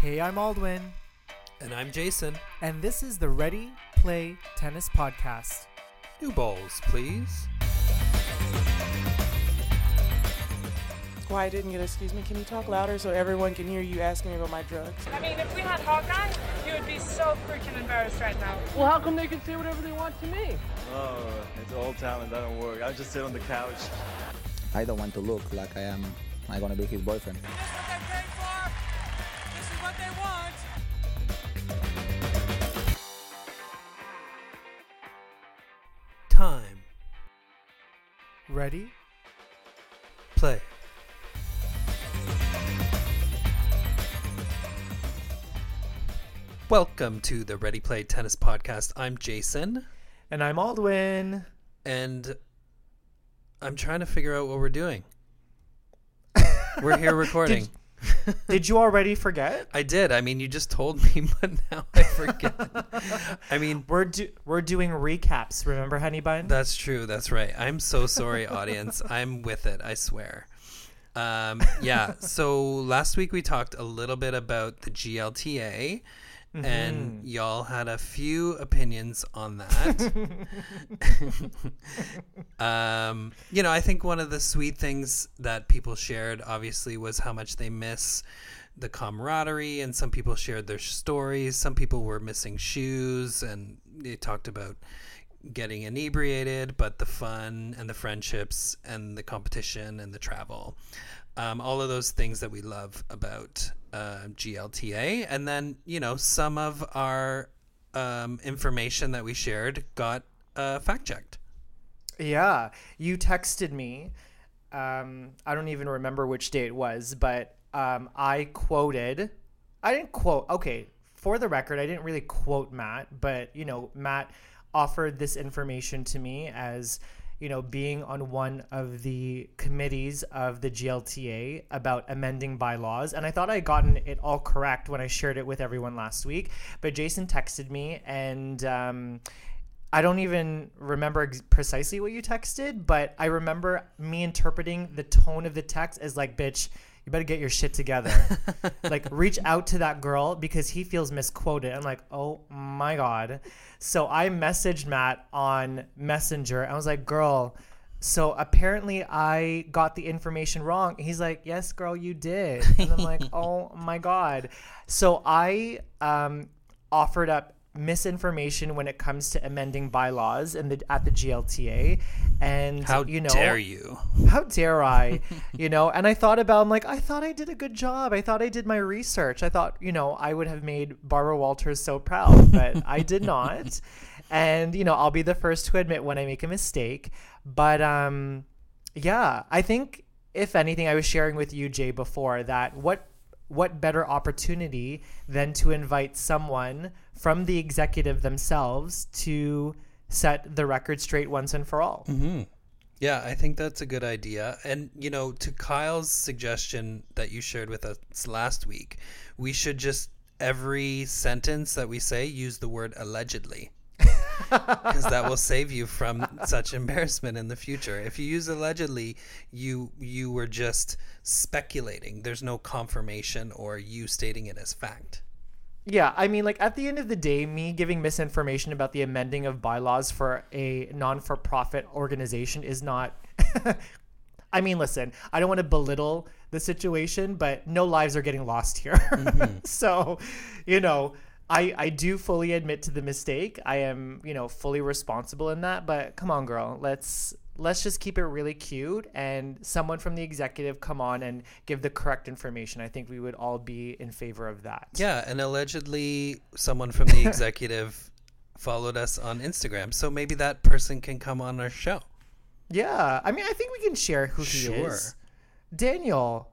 Hey, I'm Aldwin, And I'm Jason. and this is the Ready Play Tennis Podcast. New balls, please. Why I didn't get excuse me? Can you talk louder so everyone can hear you asking me about my drugs? I mean, if we had Hawkeye, you would be so freaking embarrassed right now. Well, how come they can say whatever they want to me? Oh, it's old talent. That don't work. I just sit on the couch. I don't want to look like I am I'm gonna be his boyfriend. Ready? Play. Welcome to the Ready Play Tennis Podcast. I'm Jason, And I'm Aldwin. and I'm trying to figure out what we're doing. We're here recording. Did you already forget? I did. I mean, you just told me, but now I forget. I mean, We're do- we're doing recaps. Remember, Honey Bun? That's true. That's right. I'm so sorry, audience. I'm with it. I swear. Um, yeah. So last week we talked a little bit about the GLTA, and y'all had a few opinions on that. um, you know, I think one of the sweet things that people shared, obviously, was how much they miss the camaraderie, and some people shared their stories. Some people were missing shoes, and they talked about getting inebriated, but the fun and the friendships and the competition and the travel. Um, all of those things that we love about uh, GLTA. And then, you know, some of our um, information that we shared got uh, fact checked. Yeah, you texted me. Um, I don't even remember which day it was, but um, I quoted. I didn't quote. Okay, for the record, I didn't really quote Matt, but you know, Matt offered this information to me as you know being on one of the committees of the GLTA about amending bylaws. And I thought I had gotten it all correct when I shared it with everyone last week. But Jason texted me and um, I don't even remember ex- precisely what you texted, but I remember me interpreting the tone of the text as like, bitch, you better get your shit together. like, reach out to that girl because he feels misquoted. I'm like, oh my God. So I messaged Matt on Messenger. I was like, girl, so apparently I got the information wrong. And he's like, yes, girl, you did. And I'm like, oh my God. So I um, offered up misinformation when it comes to amending bylaws in the at the GLTA and How you know dare you? how dare I you know? And I thought about I'm like I thought I did a good job. I thought I did my research. I thought you know I would have made Barbara Walters so proud but I did not. And you know I'll be the first to admit when I make a mistake. But um yeah I think if anything I was sharing with you Jay before that what what better opportunity than to invite someone from the executive themselves to set the record straight once and for all. Mm-hmm. Yeah, I think that's a good idea. And, you know, to Kyle's suggestion that you shared with us last week, we should just, every sentence that we say, use the word allegedly. Because that will save you from such embarrassment in the future. If you use allegedly, you you were just speculating. There's no confirmation or you stating it as fact. Yeah, I mean, like at the end of the day, me giving misinformation about the amending of bylaws for a non for profit organization is not. I mean, listen, I don't want to belittle the situation, but no lives are getting lost here. Mm-hmm. so, you know, I, I do fully admit to the mistake. I am, you know, fully responsible in that. But come on, girl, let's let's just keep it really cute and someone from the executive come on and give the correct information. I think we would all be in favor of that. Yeah, and allegedly someone from the executive followed us on Instagram. So maybe that person can come on our show. Yeah, I mean, I think we can share who he Sure. Mm-hmm. is. Daniel,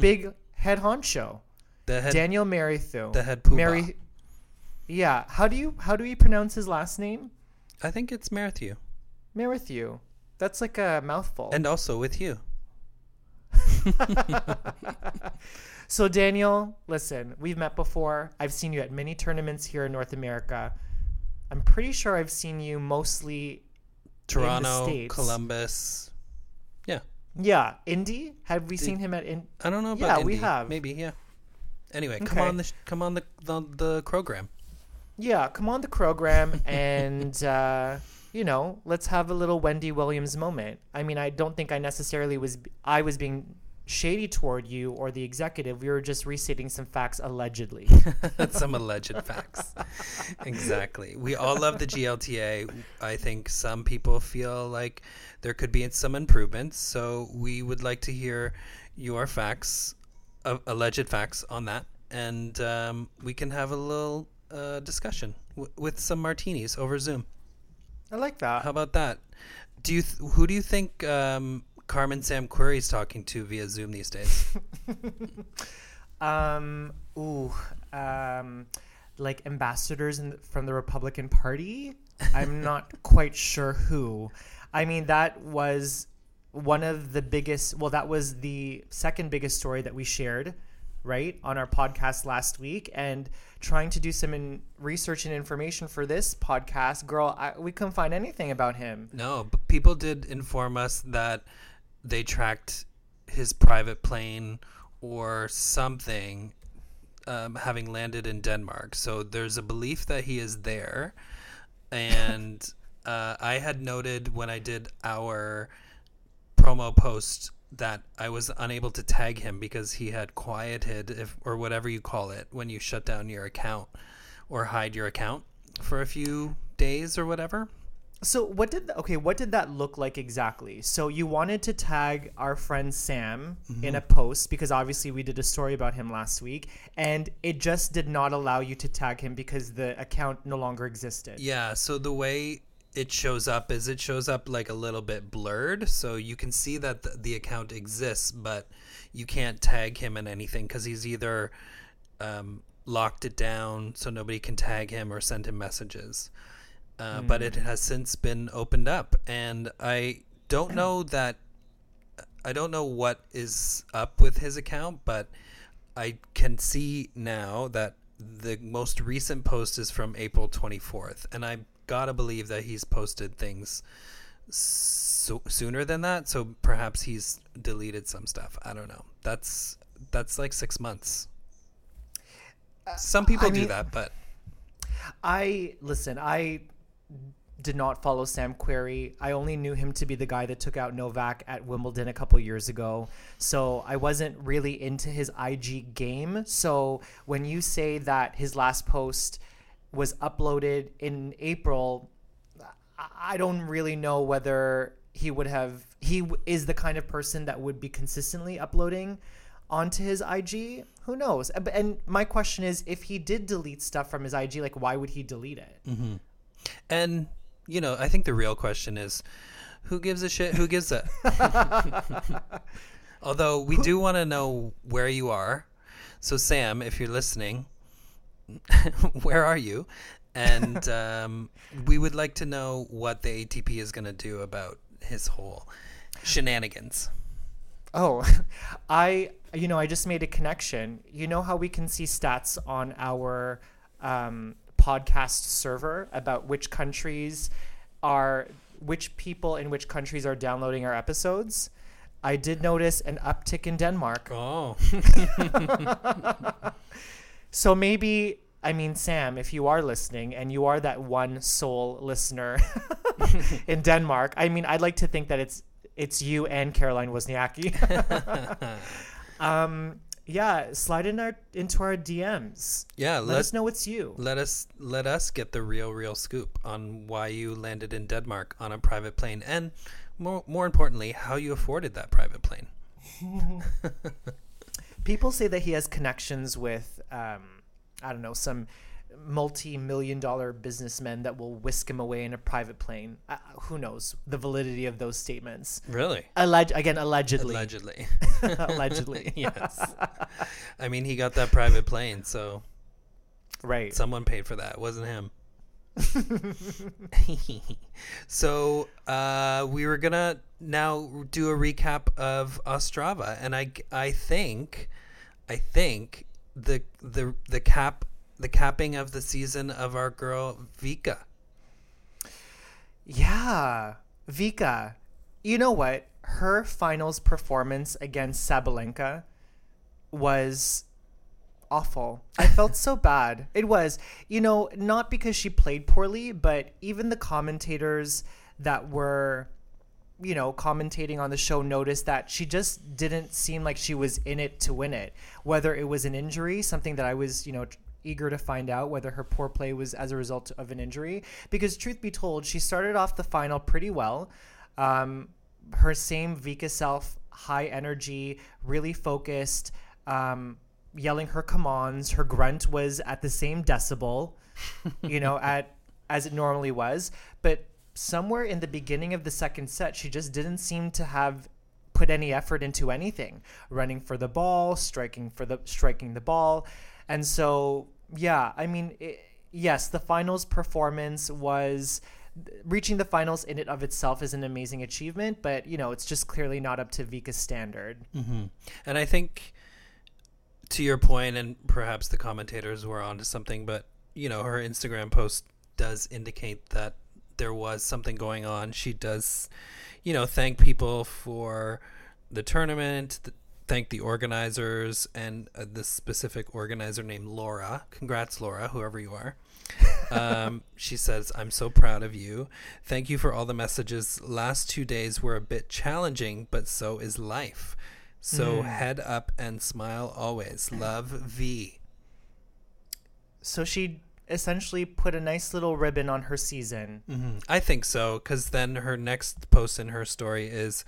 big head honcho. The head Daniel Marythu. the head. Mary. Yeah, how do you how do we pronounce his last name? I think it's Matthew. Marythu. That's like a mouthful. And also with you. so Daniel, listen, we've met before. I've seen you at many tournaments here in North America. I'm pretty sure I've seen you mostly Toronto, States. Columbus. Yeah. Yeah, Indy. Have we seen him at in? I don't know about Yeah, about we have. Maybe, yeah. Anyway, come on the sh- come on the the, the program. Yeah, come on the program and uh, you know, let's have a little Wendy Williams moment. I mean, I don't think I necessarily was I was being shady toward you or the executive. We were just restating some facts allegedly. some alleged facts. exactly. We all love the GLTA. I think some people feel like there could be some improvements. So we would like to hear your facts, uh, alleged facts on that, and um, we can have a little uh, discussion w- with some martinis over Zoom. I like that. How about that? Do you th- who do you think um, Carmen Sam Querrey's talking to via Zoom these days? Um, ooh, um, like ambassadors in, from the Republican Party. I'm not quite sure who. I mean, that was one of the biggest. Well, that was the second biggest story that we shared, right, on our podcast last week. And trying to do some in research and information for this podcast, girl, I, we couldn't find anything about him. No, but people did inform us that they tracked his private plane or something um, having landed in Denmark. So there's a belief that he is there. And uh, I had noted when I did our promo post that I was unable to tag him because he had quieted, if, or whatever you call it, when you shut down your account or hide your account for a few days or whatever. So what did okay? What did that look like exactly? So you wanted to tag our friend Sam in mm-hmm. a post because obviously we did a story about him last week, and it just did not allow you to tag him because the account no longer existed. Yeah, so the way it shows up is it shows up like a little bit blurred, so you can see that the, the account exists, but you can't tag him in anything because he's either um, locked it down so nobody can tag him or send him messages. Uh, But it has since been opened up, and I don't know that. I don't know what is up with his account, but I can see now that the most recent post is from April 24th, and I gotta believe that he's posted things so, sooner than that. So perhaps he's deleted some stuff. I don't know. That's that's like six months. Some people I do mean- that, but I listen. I did not follow Sam Querrey. I only knew him to be the guy that took out Novak at Wimbledon a couple years ago. So I wasn't really into his IG game. So when you say that his last post was uploaded in April, I- don't really know whether he would have. He is the kind of person that would be consistently uploading onto his IG. Who knows? And- And my question is, if he did delete stuff from his IG, like why would he delete it? Mm-hmm. and you know, I think the real question is, who gives a shit? Who gives a? Although we do want to know where you are. So Sam, if you're listening, where are you? And um, we would like to know what the ATP is going to do about his whole shenanigans. Oh, I you know I just made a connection. You know how we can see stats on our um, podcast server about which countries are which people in which countries are downloading our episodes. I did notice an uptick in Denmark. Oh, So maybe I mean Sam, if you are listening and you are that one sole listener in Denmark, I mean I'd like to think that it's it's you and Caroline Wozniacki. um yeah, slide in our into our DMs. yeah. Let Let us know it's you. let us let us get the real real scoop on why you landed in Denmark on a private plane, and more more importantly, how you afforded that private plane. People say that he has connections with um I don't know, some multi-million dollar businessmen that will whisk him away in a private plane. Uh, who knows the validity of those statements? Really? Alleg- again, allegedly. Allegedly. allegedly. yes. I mean, he got that private plane, so Right. someone paid for that. It wasn't him. so uh, we were gonna now do a recap of Ostrava, and I I think I think the the the cap the capping of the season of our girl Vika. Yeah. Vika. You know what? Her finals performance against Sabalenka was awful. I felt so bad. It was, you know, not because she played poorly, but even the commentators that were, you know, commentating on the show noticed that she just didn't seem like she was in it to win it. Whether it was an injury, something that I was, you know, eager to find out whether her poor play was as a result of an injury. Because truth be told, she started off the final pretty well. Um, her same Vika self, high energy, really focused, um, yelling her commands. Her grunt was at the same decibel, you know, at as it normally was. But somewhere in the beginning of the second set, she just didn't seem to have put any effort into anything. Running for the ball striking for the striking the ball. And so yeah i mean it, yes the finals performance was reaching the finals in it of itself is an amazing achievement but you know it's just clearly not up to vika's standard. Mm-hmm. And I think, to your point, and perhaps the commentators were onto something, but you know, her Instagram post does indicate that there was something going on. She does, you know, thank people for the tournament, th- thank the organizers, and uh, this specific organizer named Laura. Congrats, Laura, whoever you are. um, she says, I'm so proud of you. Thank you for all the messages. Last two days were a bit challenging, but so is life. So head up and smile always. Love V. so she essentially put a nice little ribbon on her season hmm I think so, because then her next post in her story is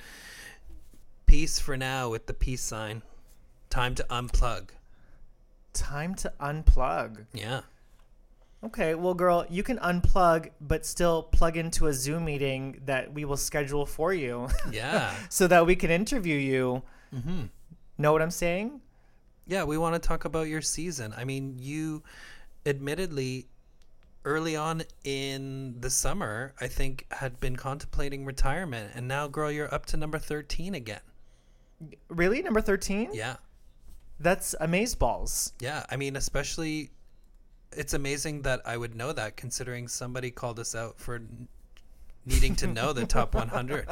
peace for now with the peace sign. Time to unplug. time to unplug Yeah. Okay, well, girl, you can unplug, but still plug into a Zoom meeting that we will schedule for you Yeah. so that we can interview you. Mm-hmm. Know what I'm saying? Yeah, we want to talk about your season. I mean, you admittedly early on in the summer, I think had been contemplating retirement and now girl you're up to number 13 again. Really? Number 13? Yeah. That's amazeballs. Yeah, I mean, especially it's amazing that I would know that considering somebody called us out for needing to know the top 100.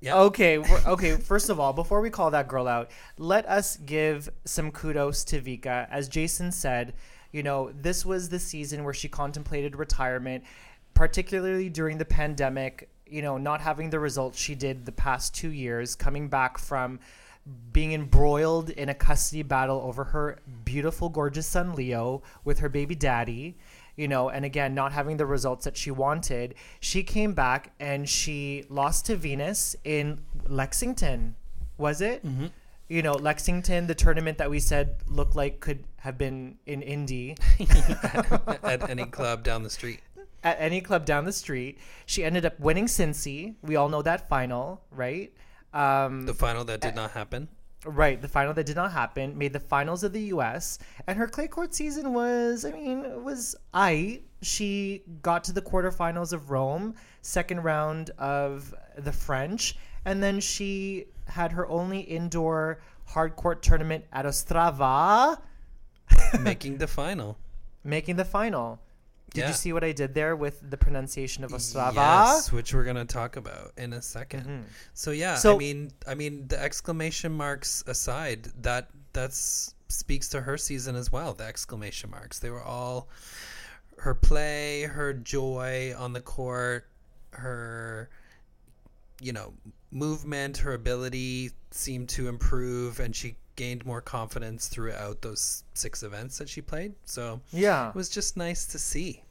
Yeah. Okay, okay. First of all, before we call that girl out, let us give some kudos to Vika. As Jason said, you know, this was the season where she contemplated retirement, particularly during the pandemic. You know, not having the results she did the past two years, coming back from being embroiled in a custody battle over her beautiful, gorgeous son Leo with her baby daddy, you know, and again, not having the results that she wanted, she came back and she lost to Venus in Lexington. Was it? Mm-hmm. You know, Lexington, the tournament that we said looked like could have been in Indy At any club down the street. at any club down the street. She ended up winning Cincy. We all know that final, right? Um, The final that did not happen. Right, the final that did not happen made the finals of the U.S. and her clay court season was, I mean, it was I. She got to the quarterfinals of Rome, second round of the French, and then she had her only indoor hard court tournament at Ostrava, making the final. making the final. Did Yeah. you see what I did there with the pronunciation of Ostrava? Yes, which we're gonna talk about in a 2nd mm-hmm. So yeah, I mean, I mean, the exclamation marks aside, that that's speaks to her season as well. The exclamation marks, they were all her play, her joy on the court, her you know movement, her ability seemed to improve, and she gained more confidence throughout those six events that she played. So Yeah. it was just nice to see.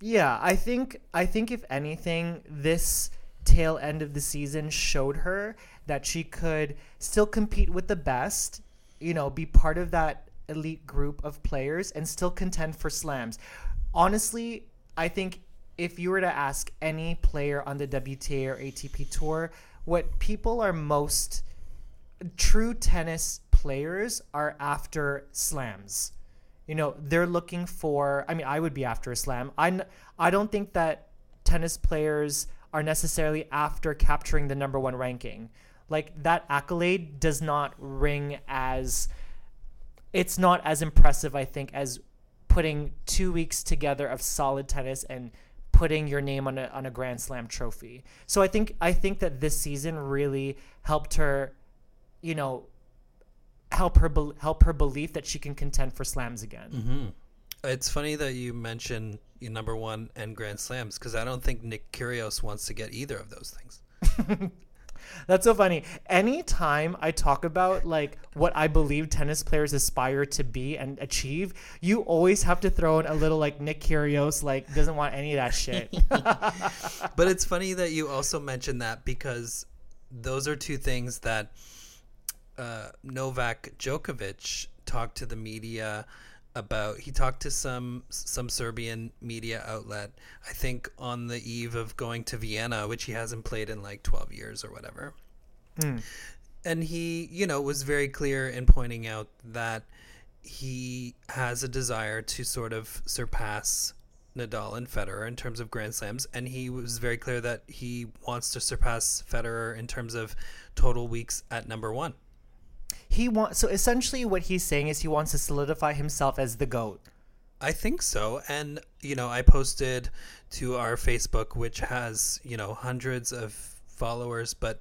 Yeah, I think I think if anything, this tail end of the season showed her that she could still compete with the best, you know, be part of that elite group of players and still contend for slams. Honestly, I think if you were to ask any player on the WTA or ATP tour, what people are most true tennis players are after slams. You know, they're looking for. I mean, I would be after a slam. I I don't think that tennis players are necessarily after capturing the number one ranking. Like that accolade does not ring as. It's not as impressive, I think, as putting two weeks together of solid tennis and putting your name on a on a Grand Slam trophy. So I think I think that this season really helped her, you know, help her bel help her belief that she can contend for slams again. Mm-hmm. It's funny that you mention number one and Grand Slams because I don't think Nick Kyrgios wants to get either of those things. That's so funny. Anytime I talk about like what I believe tennis players aspire to be and achieve, you always have to throw in a little like Nick Kyrgios like doesn't want any of that shit. but it's funny that you also mentioned that because those are two things that uh, Novak Djokovic talked to the media about. He talked to some some Serbian media outlet, I think, on the eve of going to Vienna, which he hasn't played in like twelve years or whatever. Hmm. And he, you know, was very clear in pointing out that he has a desire to sort of surpass Nadal and Federer in terms of Grand Slams, and he was very clear that he wants to surpass Federer in terms of total weeks at number one. He wants so essentially what he's saying is he wants to solidify himself as the goat. I think so. And, you know, I posted to our Facebook, which has, you know, hundreds of followers, but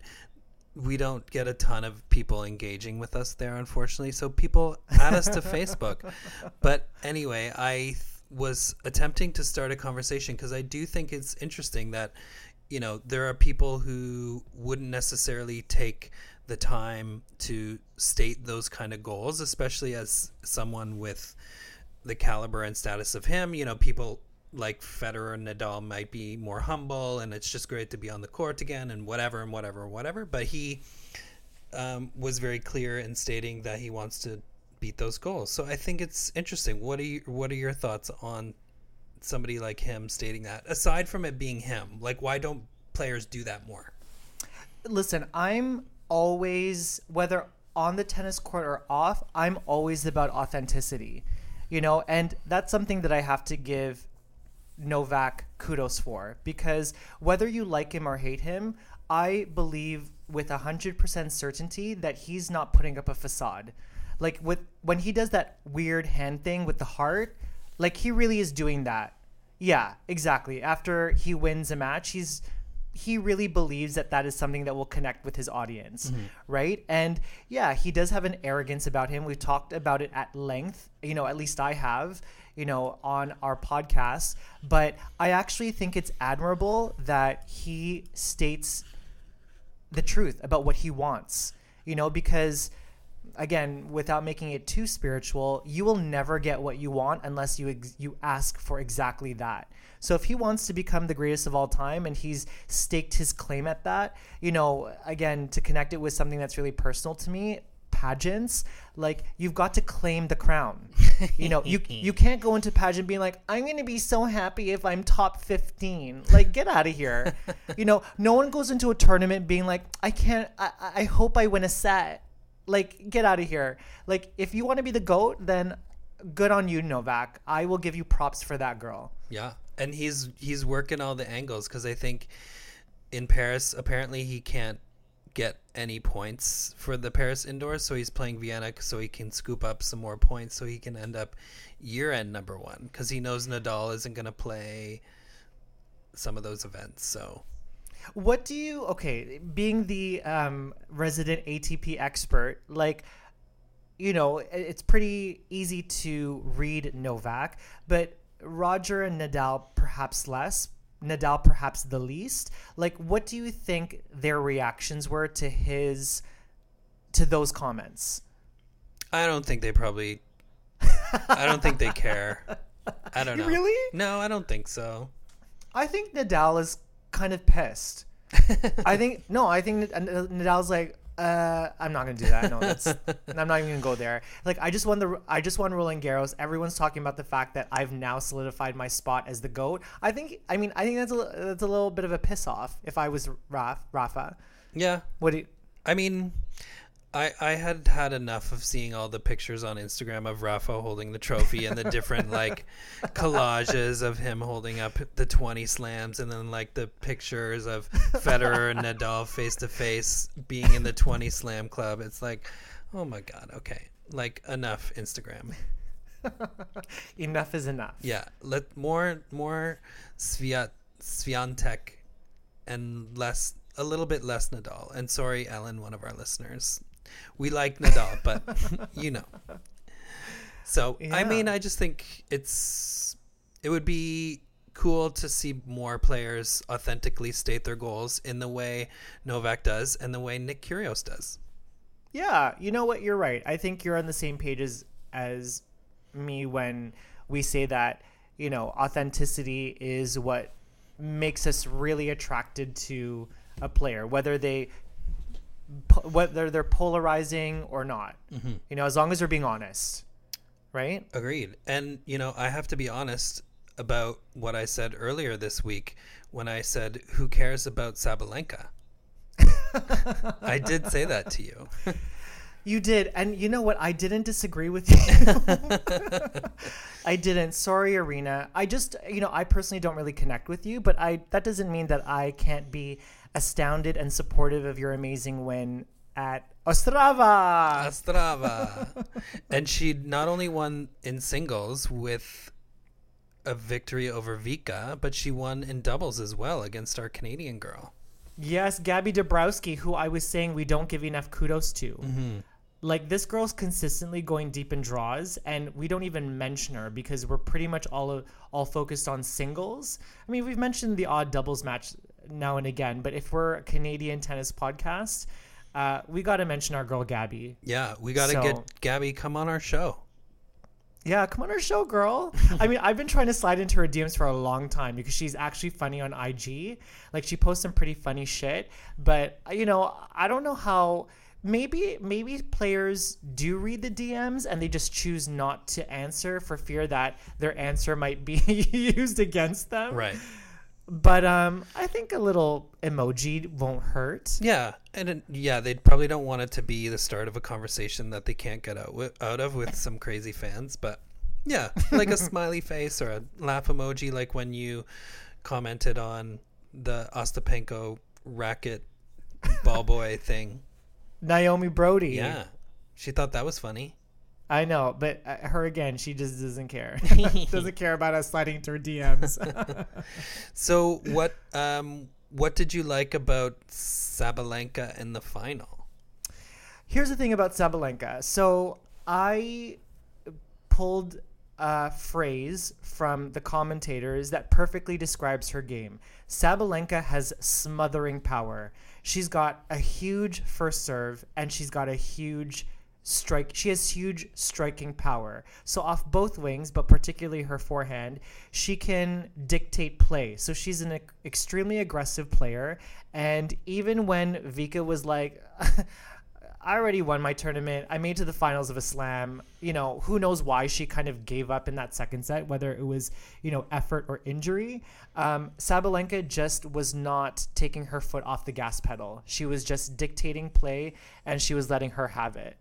we don't get a ton of people engaging with us there, unfortunately. So people add us to Facebook. But anyway, I th- was attempting to start a conversation because I do think it's interesting that, you know, there are people who wouldn't necessarily take the time to state those kind of goals, especially as someone with the caliber and status of him. You know, people like Federer and Nadal might be more humble, and it's just great to be on the court again, and whatever, and whatever, and whatever. But he um, was very clear in stating that he wants to beat those goals. So I think it's interesting. What are you, What are your thoughts on somebody like him stating that? Aside from it being him, like why don't players do that more? Listen, I'm always whether on the tennis court or off, I'm always about authenticity. You know, and that's something that I have to give Novak kudos for because whether you like him or hate him, I believe with 100% certainty that he's not putting up a facade. Like with when he does that weird hand thing with the heart, like he really is doing that. Yeah, exactly. After he wins a match, he's he really believes that that is something that will connect with his audience, mm-hmm. right? And yeah, he does have an arrogance about him. We've talked about it at length, you know, at least I have, you know, on our podcast. But I actually think it's admirable that he states the truth about what he wants, you know, because again, without making it too spiritual, you will never get what you want unless you ex- you ask for exactly that. So if he wants to become the greatest of all time and he's staked his claim at that, you know, again, to connect it with something that's really personal to me, pageants, like you've got to claim the crown. You know, you you can't go into pageant being like, I'm gonna be so happy if I'm top 15. Like, get out of here. you know, no one goes into a tournament being like, I can't. I, I hope I win a set. Like, get out of here. Like, if you want to be the goat, then good on you, Novak. I will give you props for that girl. Yeah, and he's he's working all the angles because I think in Paris apparently he can't get any points for the Paris indoors, so he's playing Vienna so he can scoop up some more points so he can end up year end number one because he knows Nadal isn't going to play some of those events. So What do you okay, being the um, resident ATP expert, like you know, it's pretty easy to read Novak, but Roger and Nadal perhaps less, Nadal perhaps the least. Like what do you think their reactions were to his to those comments? I don't think they probably. I don't think they care. I don't know. Really? No, I don't think so. I think Nadal is kind of pissed. I think no, I think Nad- Nad- Nadal's like, uh, I'm not gonna do that. No, that's I'm not even gonna go there. Like, I just won the I just won Roland Garros. Everyone's talking about the fact that I've now solidified my spot as the goat. I think, I mean, I think that's a that's a little bit of a piss off. If I was Raf, Rafa, Yeah, what do you? I mean, I I had had enough of seeing all the pictures on Instagram of Rafa holding the trophy and the different like collages of him holding up the 20 slams and then like the pictures of Federer and Nadal face to face being in the 20 slam club. It's like, oh my god, okay. Like enough Instagram. Enough is enough. Yeah, let more more Sviat Swiatek and less a little bit less Nadal. And sorry, Ellen, one of our listeners. We like Nadal, but you know. So I mean, I just think it's it would be cool to see more players authentically state their goals in the way Novak does and the way Nick Kyrgios does. Yeah, you know what? You're right. I think you're on the same page as as me when we say that you know authenticity is what makes us really attracted to a player, whether they whether they're polarizing or not. Mm-hmm. You know, as long as they're being honest, right? Agreed. And, you know, I have to be honest about what I said earlier this week when I said, Who cares about Sabalenka? I did say that to you. You did, and you know what? I didn't disagree with you. I didn't. Sorry, Aryna. I just, you know, I personally don't really connect with you, but I that doesn't mean that I can't be astounded and supportive of your amazing win at Ostrava. Ostrava. and she not only won in singles with a victory over Vika, but she won in doubles as well against our Canadian girl. Yes, Gabby Dabrowski, who I was saying we don't give enough kudos to. Mm-hmm. Like this girl's consistently going deep in draws, and we don't even mention her because we're pretty much all all focused on singles. I mean, we've mentioned the odd doubles match now and again, but if we're a Canadian tennis podcast, uh, we got to mention our girl Gabby. Yeah, we got to So- get Gabby come on our show. Yeah, come on our show, girl. I mean, I've been trying to slide into her DMs for a long time because she's actually funny on IG. Like she posts some pretty funny shit, but you know, I don't know how maybe maybe players do read the DMs and they just choose not to answer for fear that their answer might be used against them. Right. But um I think a little emoji won't hurt. Yeah, and it, yeah, they probably don't want it to be the start of a conversation that they can't get out with, out of with some crazy fans. But yeah, like a smiley face or a laugh emoji, like when you commented on the Ostapenko racket ball boy thing. Naomi Brody. Yeah, she thought that was funny. I know, but uh, her again, she just doesn't care. She doesn't care about us sliding into her DMs. So what um what did you like about Sabalenka in the final? Here's the thing about Sabalenka. So I pulled a phrase from the commentators that perfectly describes her game. Sabalenka has smothering power. She's got a huge first serve and she's got a huge strike. She has huge striking power. So off both wings, but particularly her forehand, she can dictate play. So she's an extremely aggressive player. And even when Vika was like, I already won my tournament. I made to the finals of a slam. You know, who knows why she kind of gave up in that second set, whether it was, you know, effort or injury. Um, Sabalenka just was not taking her foot off the gas pedal. She was just dictating play and she was letting her have it.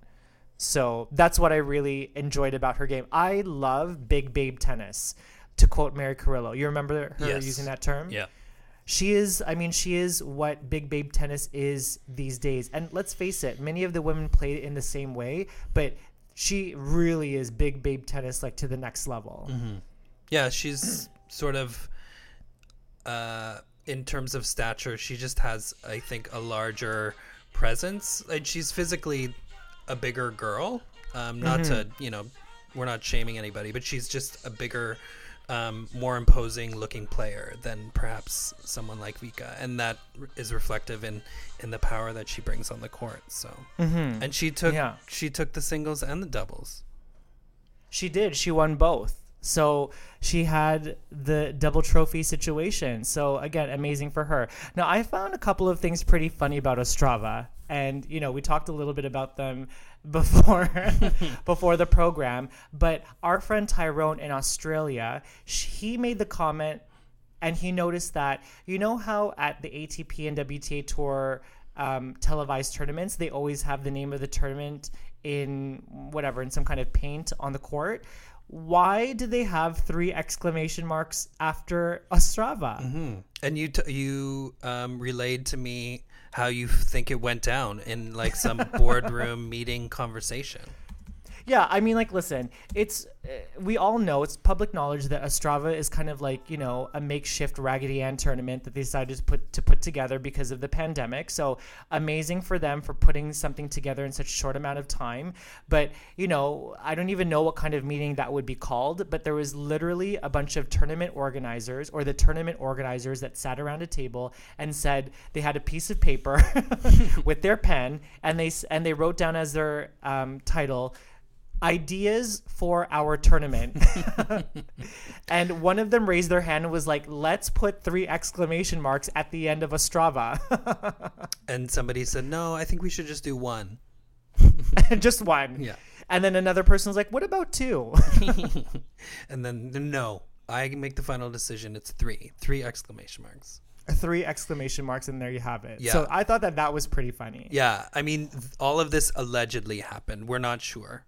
So that's what I really enjoyed about her game. I love big babe tennis, to quote Mary Carrillo. You remember her Yes. using that term? Yeah. She is, I mean, she is what big babe tennis is these days. And let's face it, many of the women played in the same way, but she really is big babe tennis, like to the next level. Yeah, she's sort of uh in terms of stature, she just has I think a larger presence. Like she's physically a bigger girl. Um not to, you know, we're not shaming anybody, but she's just a bigger um, more imposing looking player than perhaps someone like Vika, and that is reflective in in the power that she brings on the court. So, and she took Yeah. she took the singles and the doubles. She did. She won both. So she had the double trophy situation. So again, amazing for her. Now I found a couple of things pretty funny about Ostrava, and you know we talked a little bit about them before before the program. But our friend Tyrone in Australia, he made the comment, and he noticed that you know how at the ATP and WTA tour um, televised tournaments, they always have the name of the tournament in whatever in some kind of paint on the court. Why do they have three exclamation marks after Ostrava? And you t- you um, relayed to me how you think it went down in like some boardroom meeting conversation. Yeah, I mean, like, listen, it's uh, we all know it's public knowledge that Ostrava is kind of like you know a makeshift Raggedy Ann tournament that they decided to put to put together because of the pandemic. So amazing for them for putting something together in such a short amount of time. But you know, I don't even know what kind of meeting that would be called. But there was literally a bunch of tournament organizers or the tournament organizers that sat around a table and said they had a piece of paper with their pen and they and they wrote down as their um, title ideas for our tournament. and one of them raised their hand and was like, let's put three exclamation marks at the end of Ostrava. And somebody said, no, I think we should just do one. Just one. Yeah. And then another person was like, what about two? And then, no, I make the final decision. It's three. Three exclamation marks. three exclamation marks, and there you have it. Yeah. So I thought that that was pretty funny. Yeah, I mean, all of this allegedly happened. We're not sure.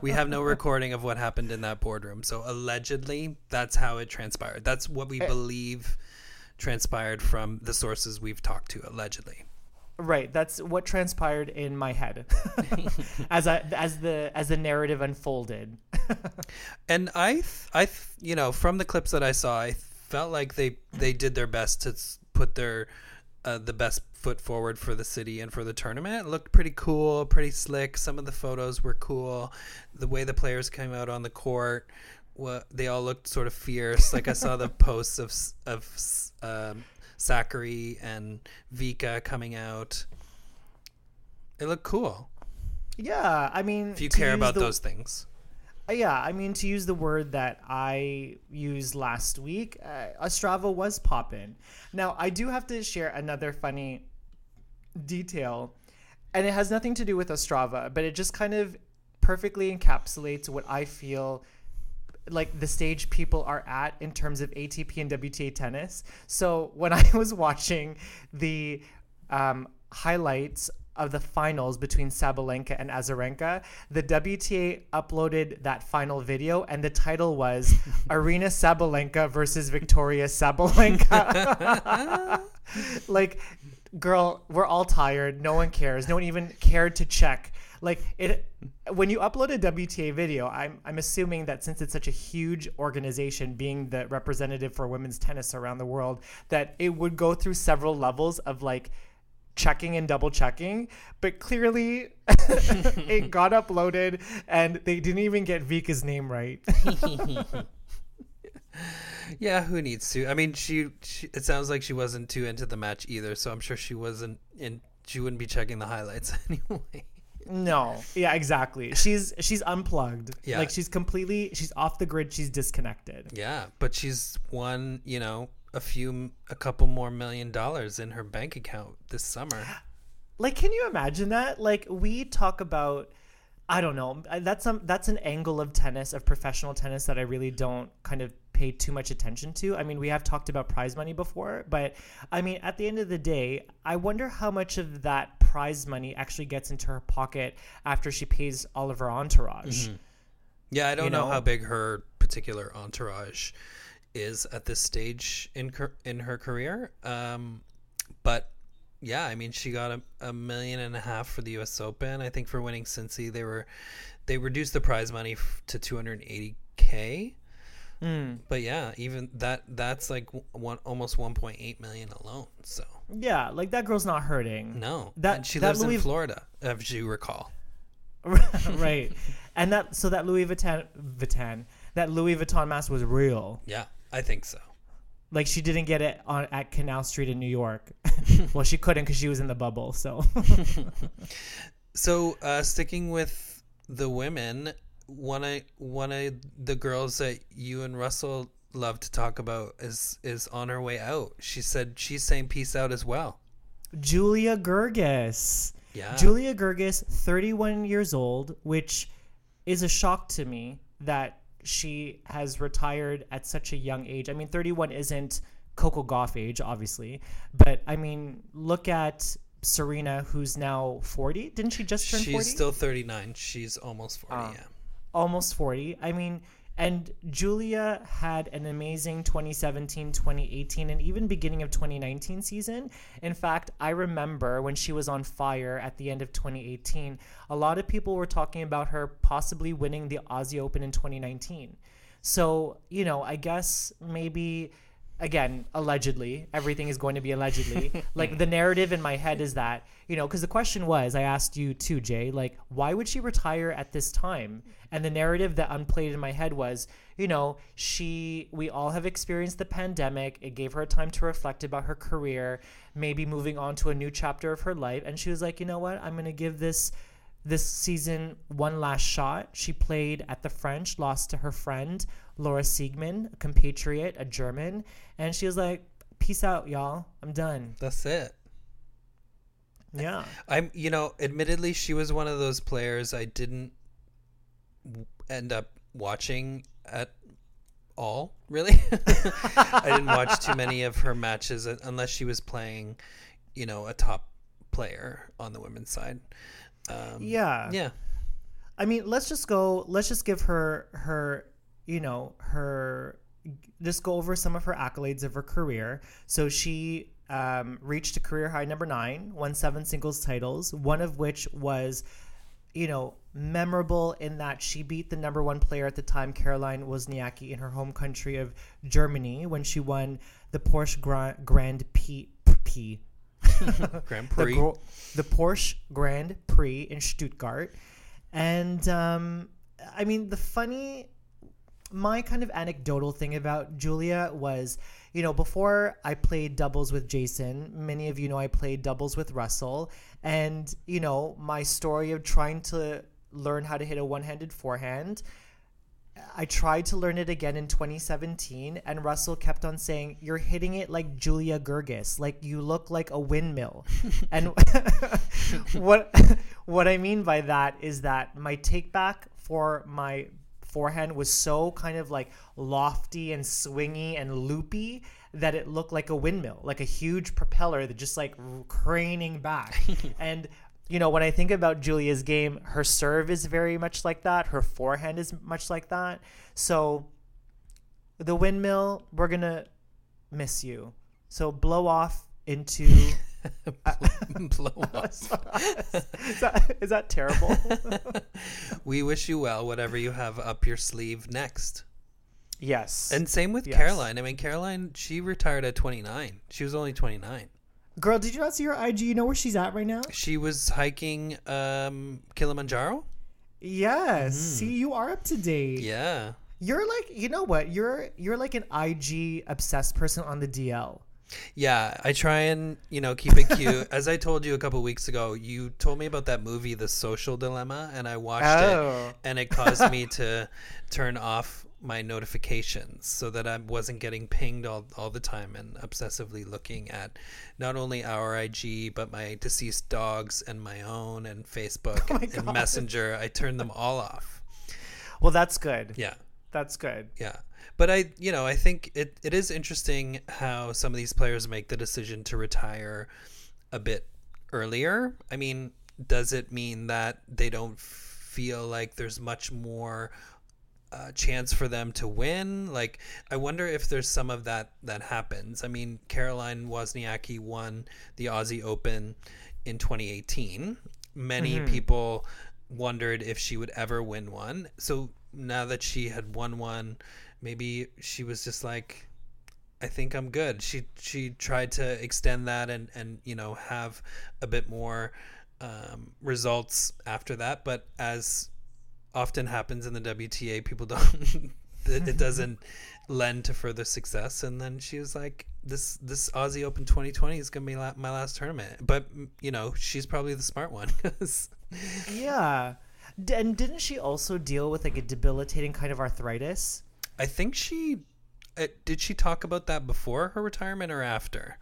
We have no recording of what happened in that boardroom. So allegedly, that's how it transpired. That's what we eh. believe transpired from the sources we've talked to. Allegedly. Right. That's what transpired in my head as I as the as the narrative unfolded. And I, th- I, th- you know, from the clips that I saw, I felt like they they did their best to put their uh, the best foot forward for the city and for the tournament. It looked pretty cool, pretty slick. Some of the photos were cool. The way the players came out on the court, what they all looked sort of fierce. Like I saw the posts of of um, Zachary and Vika coming out. It looked cool. Yeah, I mean, If you care about the- those things. Yeah, I mean, to use the word that I used last week, uh, Ostrava was poppin'. Now, I do have to share another funny detail, and it has nothing to do with Ostrava, but it just kind of perfectly encapsulates what I feel like the stage people are at in terms of ATP and WTA tennis. So when I was watching the um, highlights of the finals between Sabalenka and Azarenka, the WTA uploaded that final video, and the title was "Aryna Sabalenka versus Victoria Sabalenka." like, girl, we're all tired. No one cares. No one even cared to check. Like it, when you upload a WTA video, I'm I'm assuming that since it's such a huge organization, being the representative for women's tennis around the world, that it would go through several levels of like checking and double checking. But clearly, it got uploaded, and they didn't even get Vika's name right. Yeah, who needs to? I mean, she, she. It sounds like she wasn't too into the match either, so I'm sure she wasn't in. She wouldn't be checking the highlights anyway. No. Yeah, exactly. She's she's unplugged. Yeah. Like she's completely she's off the grid. She's disconnected. Yeah, but she's one, you know, a few, a couple more million dollars in her bank account this summer. Like can you imagine that? Like we talk about I don't know. That's some that's an angle of tennis of professional tennis that I really don't kind of pay too much attention to. I mean, we have talked about prize money before, but I mean, at the end of the day, I wonder how much of that prize money actually gets into her pocket after she pays all of her entourage. Mm-hmm. Yeah, I don't You know, know? how big her particular entourage is at this stage in in her career. Um, but yeah, I mean, she got a, a million and a half for the U.S. Open. I think for winning Cincy, they were they reduced the prize money f- to 280k. Hmm. But yeah, even that that's like one almost 1.8 million alone. So Yeah, like that girl's not hurting. no, That- and she that lives Louis- in Florida, if you recall. right. And that so that Louis Vuitton Vuitton that Louis Vuitton mask was real. Yeah, I think so. Like she didn't get it on at Canal Street in New York. well, she couldn't because she was in the bubble. So So, uh, sticking with the women, one of one of the girls that you and Russell love to talk about is is on her way out. She said she's saying peace out as well. Julia Goerges. Yeah. Julia Goerges, 31 years old, which is a shock to me that she has retired at such a young age. I mean, 31 isn't Coco Gauff age, obviously, but I mean, look at Serena, who's now 40. Didn't she just turn She's 40? still 39. She's almost 40. Ah. yeah. almost 40. I mean, And Julia had an amazing 2017, 2018, and even beginning of 2019 season. In fact, I remember when she was on fire at the end of 2018, a lot of people were talking about her possibly winning the Aussie Open in 2019. So, you know, I guess maybe again, allegedly, everything is going to be allegedly. like the narrative in my head is that, you know, because the question was, I asked you too, Jay, like, why would she retire at this time? And the narrative that unplayed in my head was, you know, she, we all have experienced the pandemic. It gave her a time to reflect about her career, maybe moving on to a new chapter of her life. And she was like, you know what? I'm going to give this this season one last shot. She played at the French, lost to her friend Laura Siegemund, a compatriot, a German, and she was like, "Peace out, y'all. I'm done." That's it. Yeah. I'm, you know, admittedly, she was one of those players I didn't end up watching at all, really. I didn't watch too many of her matches uh, unless she was playing, you know, a top player on the women's side. Um, Yeah. Yeah. I mean, let's just go. Let's just give her her, you know, her. Just go over some of her accolades of her career. So she um, reached a career high number nine, won seven singles titles, one of which was, you know, memorable in that she beat the number one player at the time, Caroline Wozniacki, in her home country of Germany when she won the Porsche Gra- Grand P. P Grand the, Prix. gro- the Porsche Grand Prix in Stuttgart. And um, I mean, the funny, my kind of anecdotal thing about Julia was, you know, before I played doubles with Jason, many of you know I played doubles with Russell. And, you know, my story of trying to learn how to hit a one handed forehand. I tried to learn it again in 2017, and Russell kept on saying, You're hitting it like Julia Goerges. Like you look like a windmill. and what what I mean by that is that my take back for my forehand was so kind of like lofty and swingy and loopy that it looked like a windmill, like a huge propeller that just like craning back. and you know, when I think about Julia's game, her serve is very much like that. Her forehand is much like that. So the windmill, we're gonna miss you. So blow off into. Blow up. is, that, is that terrible? we wish you well, whatever you have up your sleeve next. yes. And same with Yes. Caroline. I mean, Caroline, she retired at 29. She was only 29. Girl, did you not see her IG? You know where she's at right now? She was hiking um, Kilimanjaro. Yes. See, you are up to date. Yeah. You're like, you know what? You're you're like an IG obsessed person on the DL. Yeah, I try and you know keep it cute. As I told you a couple weeks ago, you told me about that movie, The Social Dilemma, and I watched Oh. it, and it caused me to turn off my notifications so that I wasn't getting pinged all, all the time and obsessively looking at not only our IG but my deceased dogs and my own and Facebook oh and Messenger. I turned them all off. Well, that's good. Yeah. That's good. Yeah. But I, you know, I think it, it is interesting how some of these players make the decision to retire a bit earlier. I mean, does it mean that they don't feel like there's much more uh, chance for them to win? Like, I wonder if there's some of that that happens. I mean, Caroline Wozniacki won the Aussie Open in 2018. Many people wondered if she would ever win one. So now that she had won one, maybe she was just like, I think I'm good. She she tried to extend that and and you know have a bit more um, results after that. But as often happens in the WTA, people don't. it it doesn't lend to further success. And then she was like, "This this Aussie Open 2020 is gonna be la- my last tournament." But mm, you know, she's probably the smart one. Yeah. D- and didn't she also deal with like a debilitating kind of arthritis? I think she uh, did. She talk about that before her retirement or after?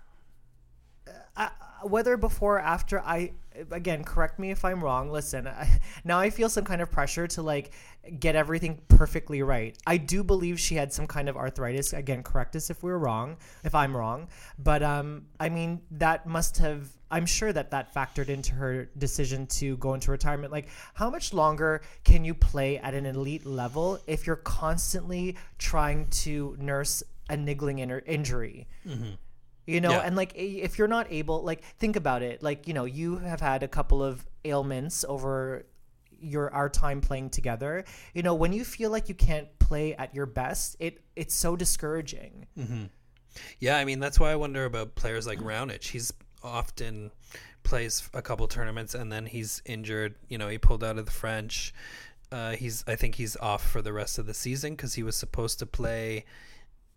I, whether before or after I again correct me if I'm wrong. Listen, I, now I feel some kind of pressure to like get everything perfectly right. I do believe she had some kind of arthritis. Again, correct us if we're wrong, if I'm wrong. But um, I mean that must have. I'm sure that that factored into her decision to go into retirement. Like, how much longer can you play at an elite level if you're constantly trying to nurse a niggling in- injury? You know Yeah. and like if you're not able like think about it like you know you have had a couple of ailments over your our time playing together you know when you feel like you can't play at your best it it's so discouraging Yeah, I mean that's why I wonder about players like Raonic. He's often plays a couple tournaments and then he's injured. You know, he pulled out of the French. Uh, he's I think he's off for the rest of the season because he was supposed to play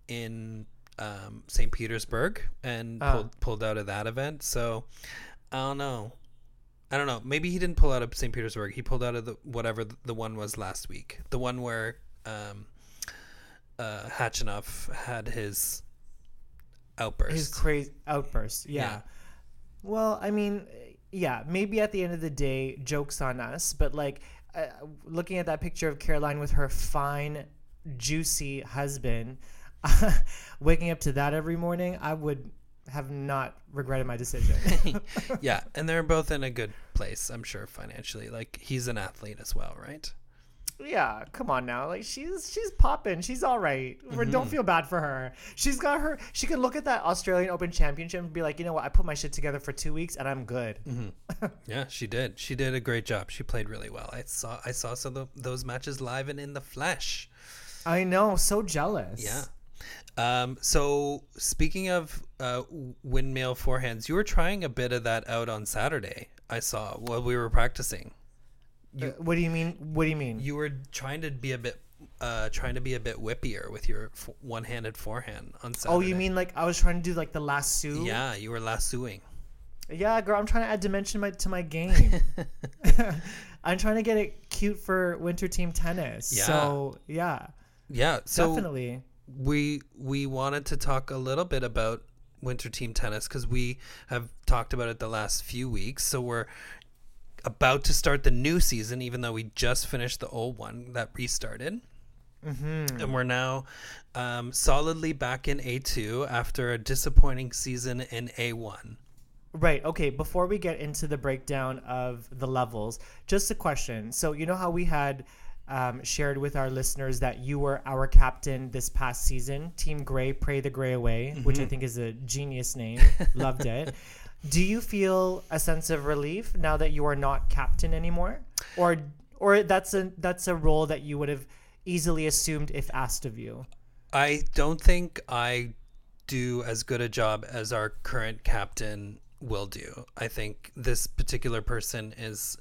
in um, St. Petersburg and Ah. pulled pulled out of that event. So I don't know. I don't know. Maybe he didn't pull out of St. Petersburg. He pulled out of the whatever the one was last week. The one where um, uh, Khachanov had his outburst. his crazy outburst yeah. Yeah. well i mean yeah maybe at the end of the day jokes on us but like uh, looking at that picture of caroline with her fine juicy husband waking up to that every morning i would have not regretted my decision yeah, and they're both in a good place, I'm sure, financially. Like he's an athlete as well, right? yeah come on now like she's she's popping she's all right. We're- don't mm-hmm. feel bad for her she's got her she can look at that australian open championship and be like you know what i put my shit together for two weeks and i'm good mm-hmm. Yeah, she did. She did a great job. She played really well. I saw I saw some of those matches live and in the flesh. i know so jealous Yeah. Um, so speaking of uh, windmill forehands, you were trying a bit of that out on Saturday. I saw while we were practicing. Uh, what do you mean? What do you mean? You were trying to be a bit, uh, trying to be a bit whippier with your f- one-handed forehand on Saturday. oh, you mean like I was trying to do like the lasso? Yeah, you were lassoing. Yeah, girl, I'm trying to add dimension my, to my game. I'm trying to get it cute for winter team tennis. Yeah. So yeah, Yeah, so definitely. We we wanted to talk a little bit about winter team tennis because we have talked about it the last few weeks. So we're about to start the new season, even though we just finished the old one that restarted. And we're now um, solidly back in A2 after a disappointing season in A1. Right. Okay. Before we get into the breakdown of the levels, just a question. So you know how we had um, shared with our listeners that you were our captain this past season, Team Gray, pray the gray away, which I think is a genius name. Loved it. Do you feel a sense of relief now that you are not captain anymore, or or that's a that's a role that you would have easily assumed if asked of you? I don't think I do as good a job as our current captain will do. I think this particular person is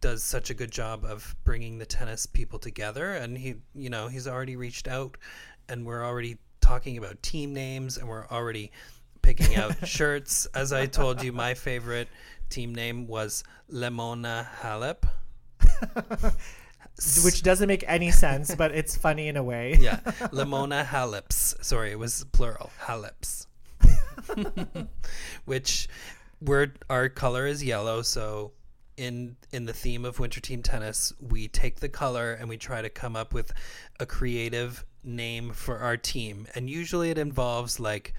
does such a good job of bringing the tennis people together and he you know, he's already reached out and we're already talking about team names and we're already picking out shirts. As I told you, my favorite team name was Lemona Halep. Which doesn't make any sense, but it's funny in a way. yeah, Lemona Haleps. Sorry, it was plural. Haleps. Which we're our color is yellow, so in in the theme of winter team tennis, we take the color and we try to come up with a creative name for our team. And usually it involves like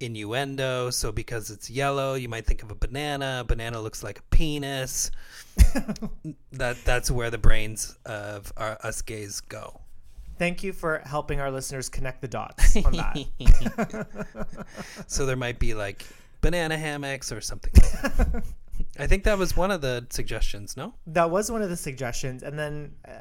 innuendo. So because it's yellow, you might think of a banana. Banana looks like a penis. that that's where the brains of our, us gays go. Thank you for helping our listeners connect the dots on that. So there might be like banana hammocks or something like that. I think that was one of the suggestions, no? that was one of the suggestions and then uh,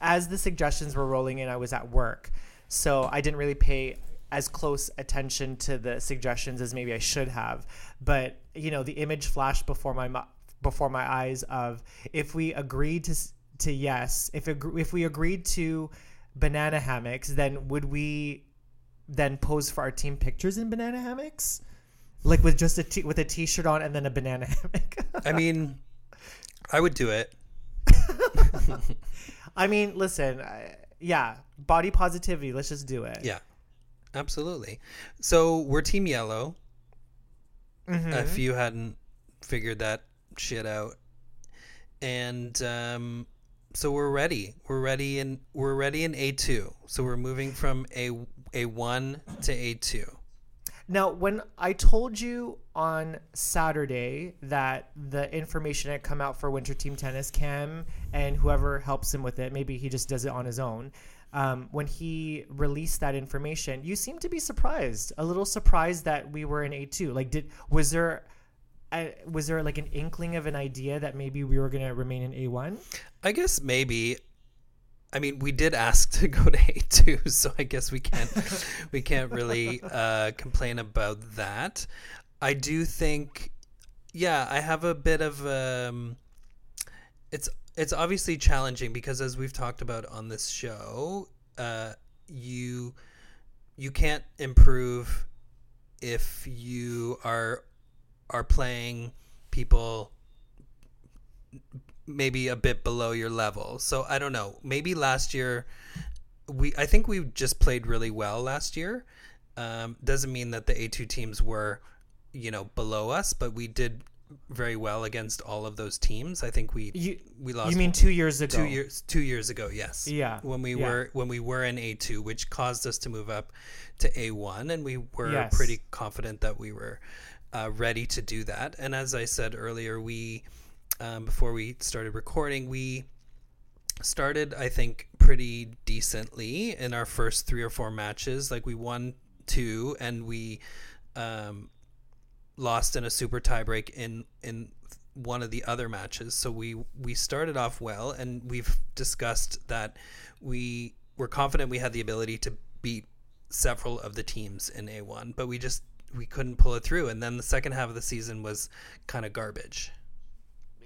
as the suggestions were rolling in i was at work. So i didn't really pay as close attention to the suggestions as maybe i should have. But you know the image flashed before my before my eyes of if we agreed to to yes if if we agreed to banana hammocks then would we then pose for our team pictures in banana hammocks like with just a t- with a t-shirt on and then a banana hammock I mean, I would do it. I mean, listen, I, yeah, body positivity. Let's just do it. Yeah, absolutely. So we're Team Yellow. Mm-hmm. If you hadn't figured that shit out, and um, so we're ready. We're ready in we're ready in A two. So we're moving from A A one to A two. Now, when I told you on Saturday that the information had come out for Winter Team Tennis Cam and whoever helps him with it, maybe he just does it on his own. Um, when he released that information, you seemed to be surprised, a little surprised that we were in A two. Like, did was there? A, was there like an inkling of an idea that maybe we were going to remain in A1? I guess maybe. I mean, we did ask to go to A two, so I guess we can't we can't really uh, complain about that. I do think, yeah, I have a bit of um, it's it's obviously challenging because as we've talked about on this show, uh, you you can't improve if you are are playing people maybe a bit below your level. So I don't know. Maybe last year we I think we just played really well last year. Um, doesn't mean that the A2 teams were, you know, below us, but we did very well against all of those teams. I think we You we lost you mean two years ago? two years two years ago yes Yeah, when we yeah. were when we were in a2 which caused us to move up to a1 and we were Yes. pretty confident that we were uh, ready to do that and as i said earlier we um, before we started recording we started i think pretty decently in our first three or four matches like we won two and we um, lost in a super tiebreak in in one of the other matches. So we we started off well, and we've discussed that we were confident we had the ability to beat several of the teams in A1, but we just we couldn't pull it through. And then the second half of the season was kind of garbage.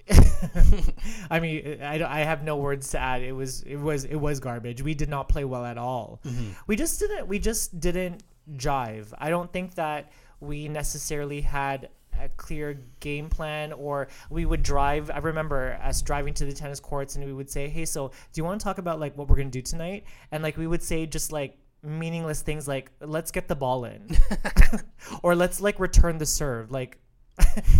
I mean, I, I have no words to add. It was it was it was garbage. We did not play well at all. Mm-hmm. We just didn't we just didn't jive. I don't think that we necessarily had a clear game plan or we would drive I remember us driving to the tennis courts and we would say, "Hey, so do you want to talk about like what we're going to do tonight?" And like we would say just like meaningless things like, "Let's get the ball in." or let's like return the serve. Like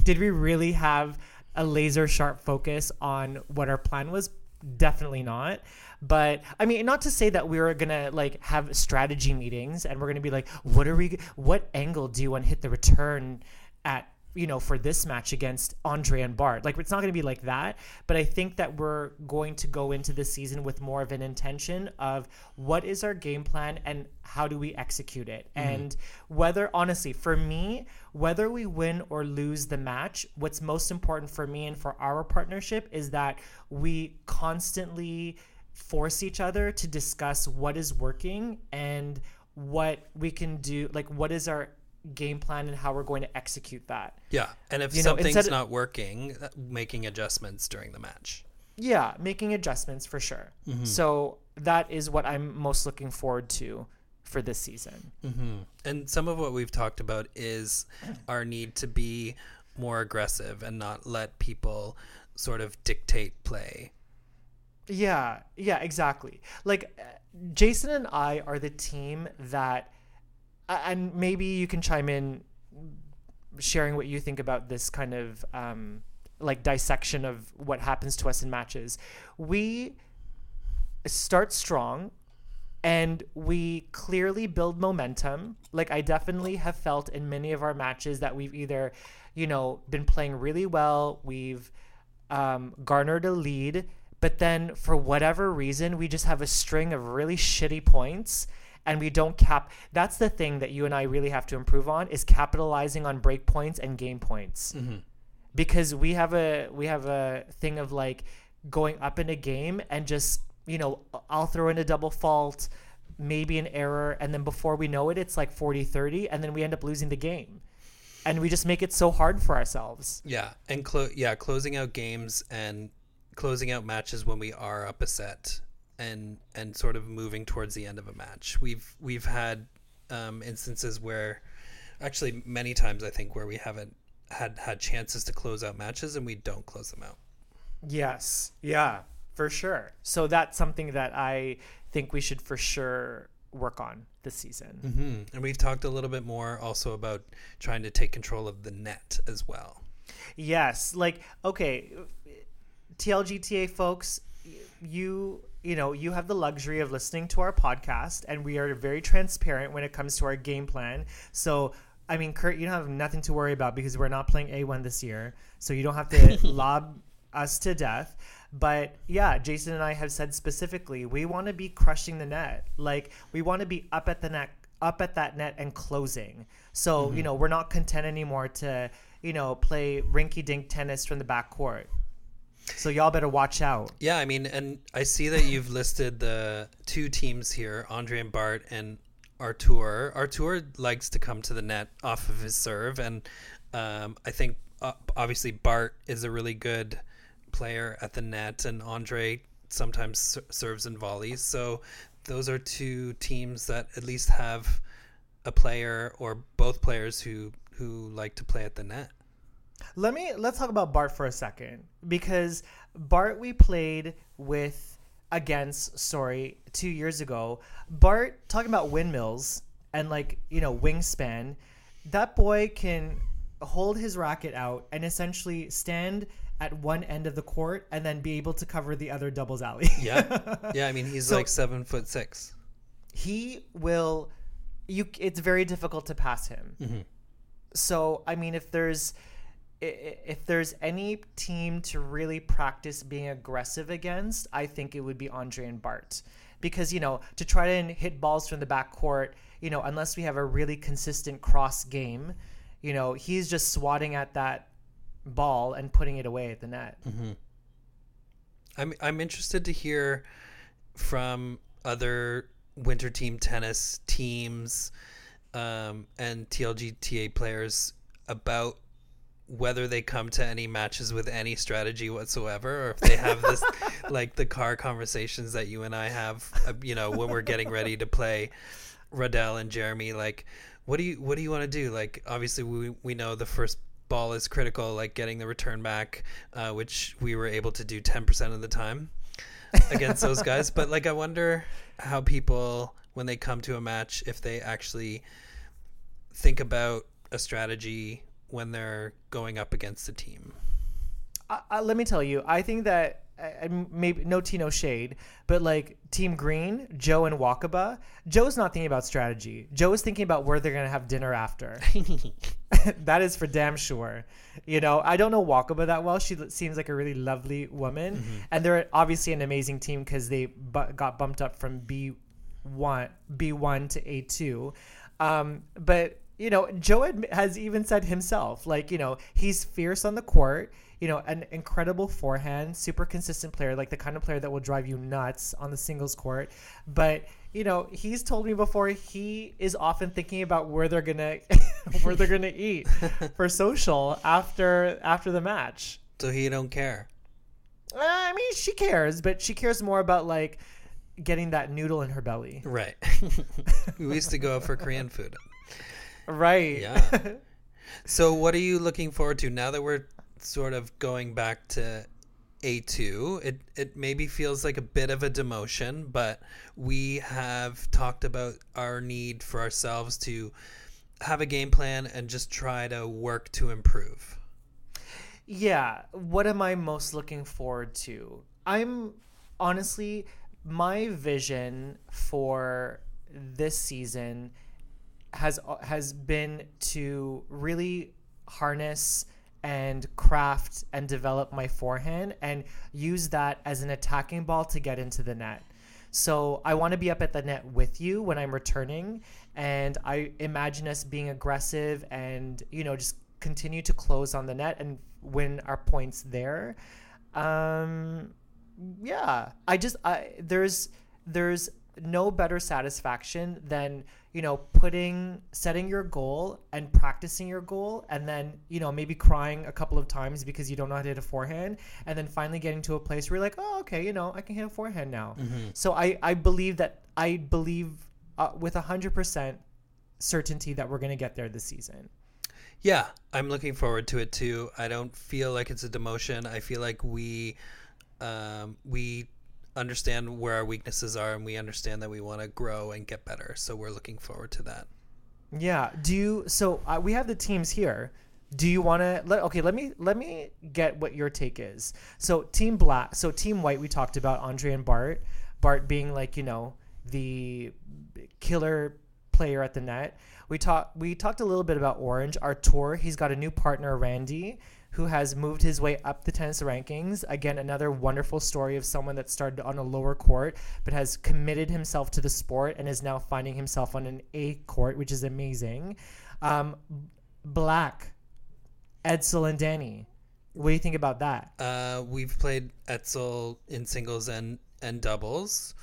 did we really have a laser sharp focus on what our plan was? Definitely not. But I mean, not to say that we were gonna like have strategy meetings and we're gonna be like, what are we? What angle do you want to hit the return at? You know, for this match against Andre and Bart, like it's not going to be like that. But I think that we're going to go into this season with more of an intention of what is our game plan and how do we execute it. Mm-hmm. And whether, honestly, for me, whether we win or lose the match, what's most important for me and for our partnership is that we constantly force each other to discuss what is working and what we can do, like what is our game plan and how we're going to execute that. Yeah, and if You know, something's instead not working, uh, making adjustments during the match. Yeah, making adjustments for sure. So that is what I'm most looking forward to for this season. And some of what we've talked about is our need to be more aggressive and not let people sort of dictate play. Yeah, yeah, exactly. Like uh, Jason and I are the team that, and maybe you can chime in, sharing what you think about this kind of um, like dissection of what happens to us in matches. We start strong and we clearly build momentum. Like I definitely have felt in many of our matches that we've either, you know, been playing really well, we've um, garnered a lead, but then for whatever reason, we just have a string of really shitty points and we don't cap. That's the thing that you and I really have to improve on is capitalizing on break points and game points. Mm-hmm. Because we have a we have a thing of like going up in a game and just you know I'll throw in a double fault maybe an error and then before we know it it's like 40 30 and then we end up losing the game. And we just make it so hard for ourselves. Yeah, and clo- yeah, closing out games and closing out matches when we are up a set and and sort of moving towards the end of a match. We've we've had um, instances where actually many times I think where we haven't had had chances to close out matches and we don't close them out. yes yeah for sure so that's something that I think we should for sure work on this season hmm And we've talked a little bit more also about trying to take control of the net as well. Yes, like okay, TLGTA folks, you you know you have the luxury of listening to our podcast, and we are very transparent when it comes to our game plan. So. I mean, Kurt, you don't have nothing to worry about because we're not playing A1 this year. So you don't have to lob us to death. But yeah, Jason and I have said specifically, we want to be crushing the net. Like we want to be up at the net, up at that net and closing. So you mm-hmm. know, we're not content anymore to you know play rinky dink tennis from the back court. So y'all better watch out. Yeah, I mean, and I see that you've listed the two teams here, Andre and Bart, and Artur. Artur likes to come to the net off of his serve, and um, I think uh, obviously Bart is a really good player at the net, and Andre sometimes ser- serves and volleys. So those are two teams that at least have a player or both players who who like to play at the net. Let me let's talk about Bart for a second because Bart we played with against sorry two years ago. Bart talking about windmills and like you know wingspan. That boy can hold his racket out and essentially stand at one end of the court and then be able to cover the other doubles alley. Yeah, yeah. I mean, he's So- like seven foot six. he will you it's very difficult to pass him mm-hmm. so i mean if there's if there's any team to really practice being aggressive against i think it would be andre and bart. Because you know to try to hit balls from the back court you know unless we have a really consistent cross game you know he's just swatting at that ball and putting it away at the net. I'm I'm interested to hear from other winter team tennis teams um, and TLGTA players about whether they come to any matches with any strategy whatsoever, or if they have this like the car conversations that you and I have, uh, you know, when we're getting ready to play Radell and Jeremy. Like, what do you what do you want to do? Like, obviously we we know the first ball is critical, like getting the return back, uh, which we were able to do ten percent of the time against those guys. But like, I wonder how people when they come to a match if they actually think about a strategy when they're going up against the team. uh, uh, let me tell you, I think that uh, maybe no tea, no shade, but like Team Green, Joe and Wakaba, Joe's not thinking about strategy. Joe is thinking about where they're gonna have dinner after. that is for damn sure. You know, I don't know Wakaba that well. She seems like a really lovely woman, and they're obviously an amazing team because they bu- got bumped up from B one B one to A two. Um, but you know, Joe has even said himself, like you know, he's fierce on the court. You know, an incredible forehand, super consistent player, like the kind of player that will drive you nuts on the singles court. But you know, he's told me before he is often thinking about where they're gonna where they're gonna eat for social after after the match. So he don't care. Uh, I mean, she cares, but she cares more about like getting that noodle in her belly. Right. we used to go out for Korean food. Right. Yeah. So what are you looking forward to now that we're sort of going back to A2? It it maybe feels like a bit of a demotion, but we have talked about our need for ourselves to have a game plan and just try to work to improve. Yeah. What am I most looking forward to? I'm honestly, my vision for this season has has been to really harness and craft and develop my forehand and use that as an attacking ball to get into the net. So I want to be up at the net with you when I'm returning, and I imagine us being aggressive and you know just continue to close on the net and win our points there. Um, yeah, I just I there's there's no better satisfaction than you know putting setting your goal and practicing your goal and then you know maybe crying a couple of times because you don't know how to hit a forehand and then finally getting to a place where you're like oh okay you know i can hit a forehand now so i i believe that i believe uh, with 100% certainty that we're going to get there this season Yeah, I'm looking forward to it too. I don't feel like it's a demotion. I feel like we um, we understand where our weaknesses are and we understand that we want to grow and get better. So we're looking forward to that. Yeah. Do you? So uh, we have the teams here. Do you want to let okay, let me let me get what your take is. So team black, so team white we talked about Andre and Bart. Bart being like, you know, the killer player at the net. We talked we talked a little bit about Orange, Artur. He's got a new partner, Randy, who has moved his way up the tennis rankings. Again, another wonderful story of someone that started on a lower court but has committed himself to the sport and is now finding himself on an A court, which is amazing. Um, Black, Edsel and Danny. What do you think about that? Uh, we've played Edsel in singles and and doubles.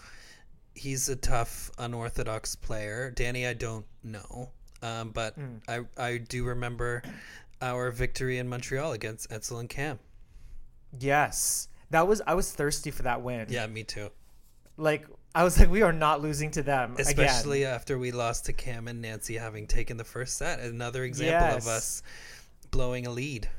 He's a tough, unorthodox player. Danny, I don't know, um, but I I do remember our victory in Montreal against Edsel and Cam. Yes. That was I was thirsty for that win. Yeah, me too. Like I was like, we are not losing to them. Especially again. after we lost to Cam and Nancy having taken the first set. Another example Yes. of us blowing a lead.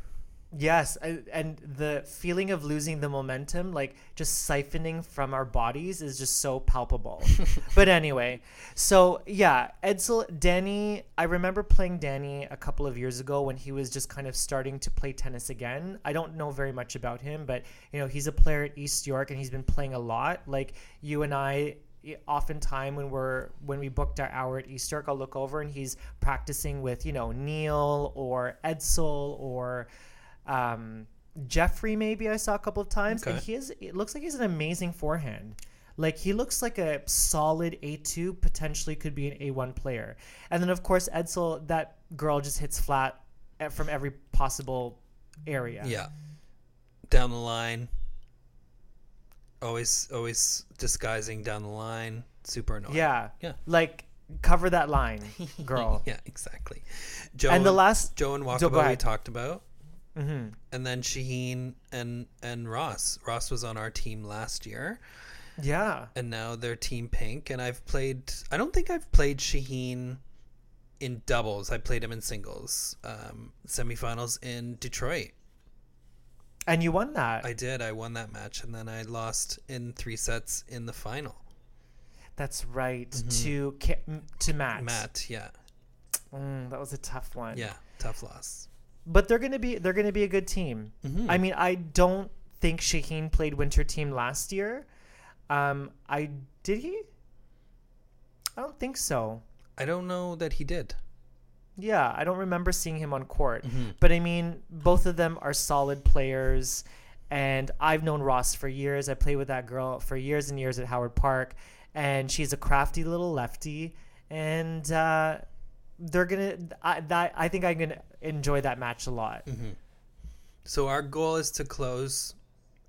Yes, and the feeling of losing the momentum, like just siphoning from our bodies, is just so palpable. but anyway, so yeah, Edsel, Danny, I remember playing Danny a couple of years ago when he was just kind of starting to play tennis again. I don't know very much about him, but you know, he's a player at East York and he's been playing a lot. Like you and I. Oftentimes, when we're when we booked our hour at East York, I'll look over and he's practicing with you know Neil or Edsel or um, Jeffrey maybe I saw a couple of times, and he is. It looks like he's an amazing forehand. Like he looks like a solid A two, potentially could be an A one player. And then of course Edsel, that girl just hits flat from every possible area. Yeah. Down the line. Always always disguising down the line. Super annoying. yeah, Yeah. Like cover that line, girl. yeah, exactly. Joe And the last- Joe and Wakaba we talked about. Hmm And then Shaheen and and Ross. Ross was on our team last year, Yeah. and now they're Team Pink. And I've played. I don't think I've played Shaheen in doubles. I played him in singles. Um, semifinals in Detroit. And you won that. I did. I won that match, and then I lost in three sets in the final. That's right. To Ki- m- to Matt. Mm-hmm. Matt, yeah, Mm, that was a tough one. yeah, tough loss. But they're gonna be they're gonna be a good team. Mm-hmm. I mean, I don't think Shaheen played winter team last year. Um, I did he? I don't think so. I don't know that he did. Yeah, I don't remember seeing him on court. Mm-hmm. But I mean, both of them are solid players, and I've known Ross for years. I played with that girl for years and years at Howard Park, and she's a crafty little lefty, and uh, they're gonna. I, that I think I'm gonna enjoy that match a lot. So our goal is to close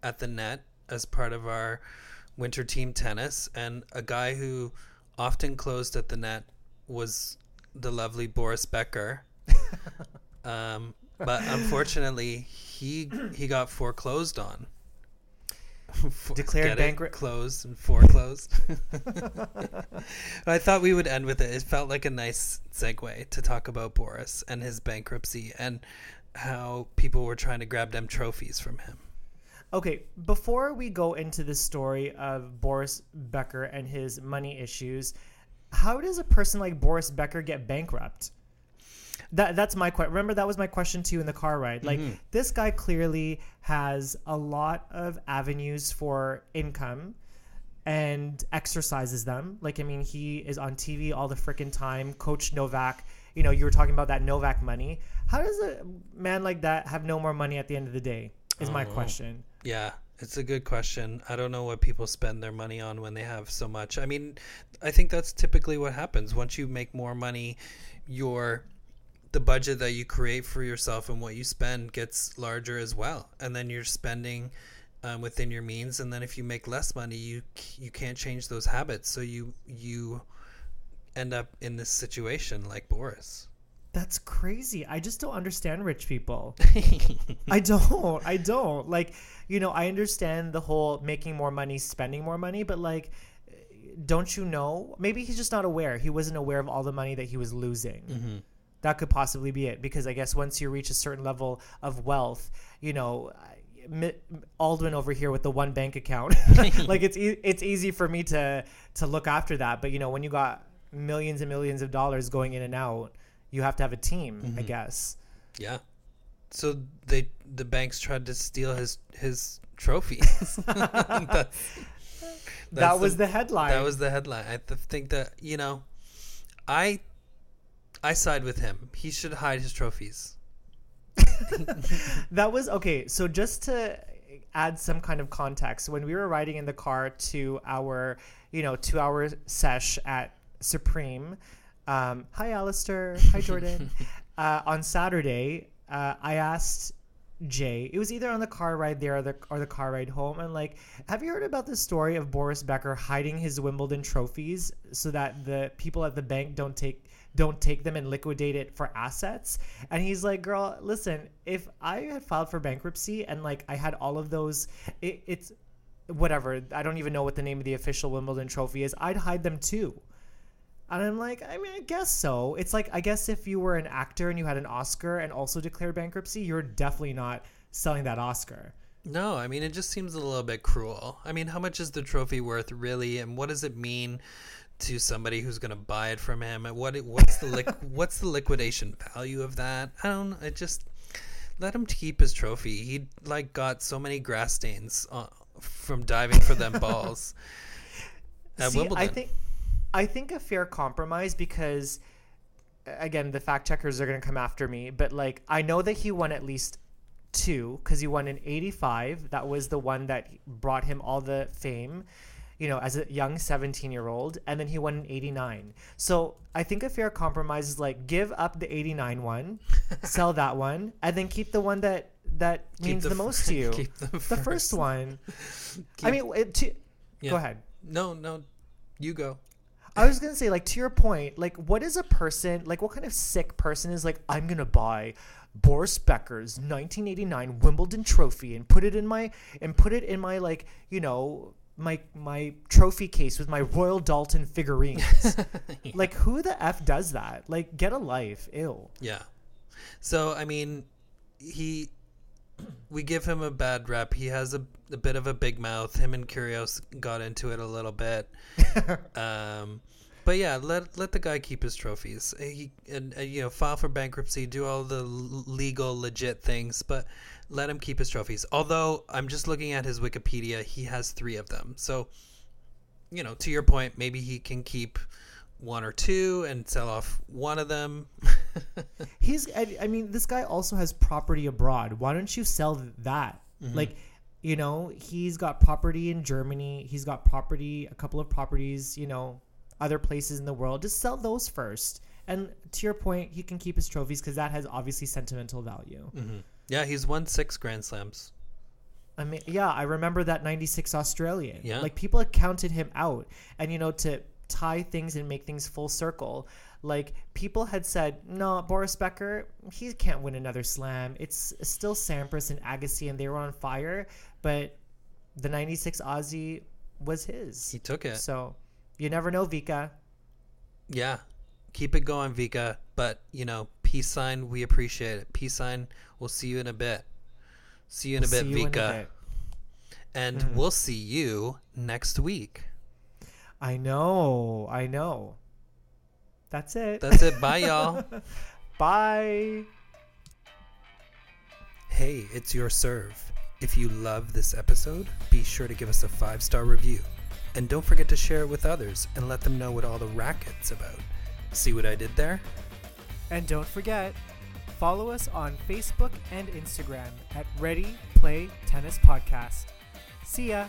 at the net as part of our winter team tennis, and a guy who often closed at the net was the lovely Boris Becker. um, but unfortunately, he he got foreclosed on. Declared bankrupt- closed and foreclosed. I thought we would end with it. It felt like a nice segue to talk about Boris and his bankruptcy and how people were trying to grab them trophies from him. Okay, before we go into the story of Boris Becker and his money issues, how does a person like Boris Becker get bankrupt? That that's my question. Remember that was my question to you in the car ride. Like mm-hmm. this guy clearly has a lot of avenues for income and exercises them. Like I mean, he is on TV all the freaking time. Coach Novak, you know, you were talking about that Novak money. How does a man like that have no more money at the end of the day? Is my oh, question. Yeah, it's a good question. I don't know what people spend their money on when they have so much. I mean, I think that's typically what happens. Once you make more money, your the budget that you create for yourself and what you spend gets larger as well. And then you're spending um, within your means and then if you make less money, you you can't change those habits. So you you end up in this situation like Boris. That's crazy. I just don't understand rich people. I don't. I don't. Like, you know, I understand the whole making more money, spending more money, but like don't you know? Maybe he's just not aware. He wasn't aware of all the money that he was losing. That could possibly be it because I guess once you reach a certain level of wealth, you know, Aldwin over here with the one bank account, like it's e- it's easy for me to to look after that, but you know, when you got millions and millions of dollars going in and out, you have to have a team, I mm-hmm. guess. Yeah. so they the banks tried to steal his his trophies. That that's was the headline. That was the headline. I th- think that you know, I I side with him. He should hide his trophies. that was okay. So just to add some kind of context, when we were riding in the car to our, you know, two hour sesh at Supreme, um, hi Alistair, hi Jordan. uh, on Saturday, uh, I asked Jay. It was either on the car ride there or the or the car ride home. And like, have you heard about the story of Boris Becker hiding his Wimbledon trophies so that the people at the bank don't take don't take them and liquidate it for assets? And he's like, "Girl, listen. If I had filed for bankruptcy and like I had all of those, it, it's whatever. I don't even know what the name of the official Wimbledon trophy is. I'd hide them too." And I'm like, I mean, I guess so. It's like, I guess if you were an actor and you had an Oscar and also declared bankruptcy, you're definitely not selling that Oscar. No, I mean it just seems a little bit cruel. I mean, how much is the trophy worth really, and what does it mean to somebody who's going to buy it from him? And what what's the liq- what's the liquidation value of that? I don't. know. It just let him keep his trophy. He like got so many grass stains uh, from diving for them balls at See, Wimbledon. I think, I think a fair compromise because, again, the fact checkers are going to come after me, but like I know that he won at least two because he won in '85. That was the one that brought him all the fame. You know, as a young 17 year old, and then he won in 89. So I think a fair compromise is like give up the 89 one, sell that one, and then keep the one that that Keep means the, the most to you. keep the the first first. one. I mean, it, to, Yeah. go ahead. No, no, you go. I was gonna say, like, to your point, like, what is a person, like, what kind of sick person is like, I'm gonna buy Boris Becker's 1989 Wimbledon trophy and put it in my and put it in my like, you know, my my trophy case with my Royal Doulton figurines. Like, who the f does that? Like, get a life. ill. Yeah. So I mean, he we give him a bad rep. He has a, a bit of a big mouth. Him and Kyrgios got into it a little bit. um, but yeah, let let the guy keep his trophies. He and, and you know file for bankruptcy, do all the legal legit things, but let him keep his trophies. Although I'm just looking at his Wikipedia, he has three of them. So you know, to your point, maybe he can keep one or two and sell off one of them. He's, I, I mean, this guy also has property abroad. Why don't you sell that? Mm-hmm. Like, you know, he's got property in Germany. He's got property, a couple of properties, you know, other places in the world. Just sell those first. And to your point, he can keep his trophies because that has obviously sentimental value. Mm-hmm. Yeah, he's won six Grand Slams. I mean, yeah, I remember that 96 Australian. Yeah. Like people had counted him out. And, you know, to tie things and make things full circle, like people had said, no, Boris Becker, he can't win another slam. It's still Sampras and Agassi and they were on fire. But the 96 Aussie was his. He took it. So you never know, Vika. Yeah. Keep it going, Vika. But, you know, peace sign, we appreciate it. Peace sign, we'll see you in a bit. See you in a We'll bit, see you in a Vika. bit. And mm-hmm. we'll see you next week. I know. I know. That's it. That's it. Bye, y'all. Bye. Hey, it's your serve. If you love this episode, be sure to give us a five star review. And don't forget to share it with others and let them know what all the racket's about. See what I did there? And don't forget, follow us on Facebook and Instagram at Ready Play Tennis Podcast. See ya.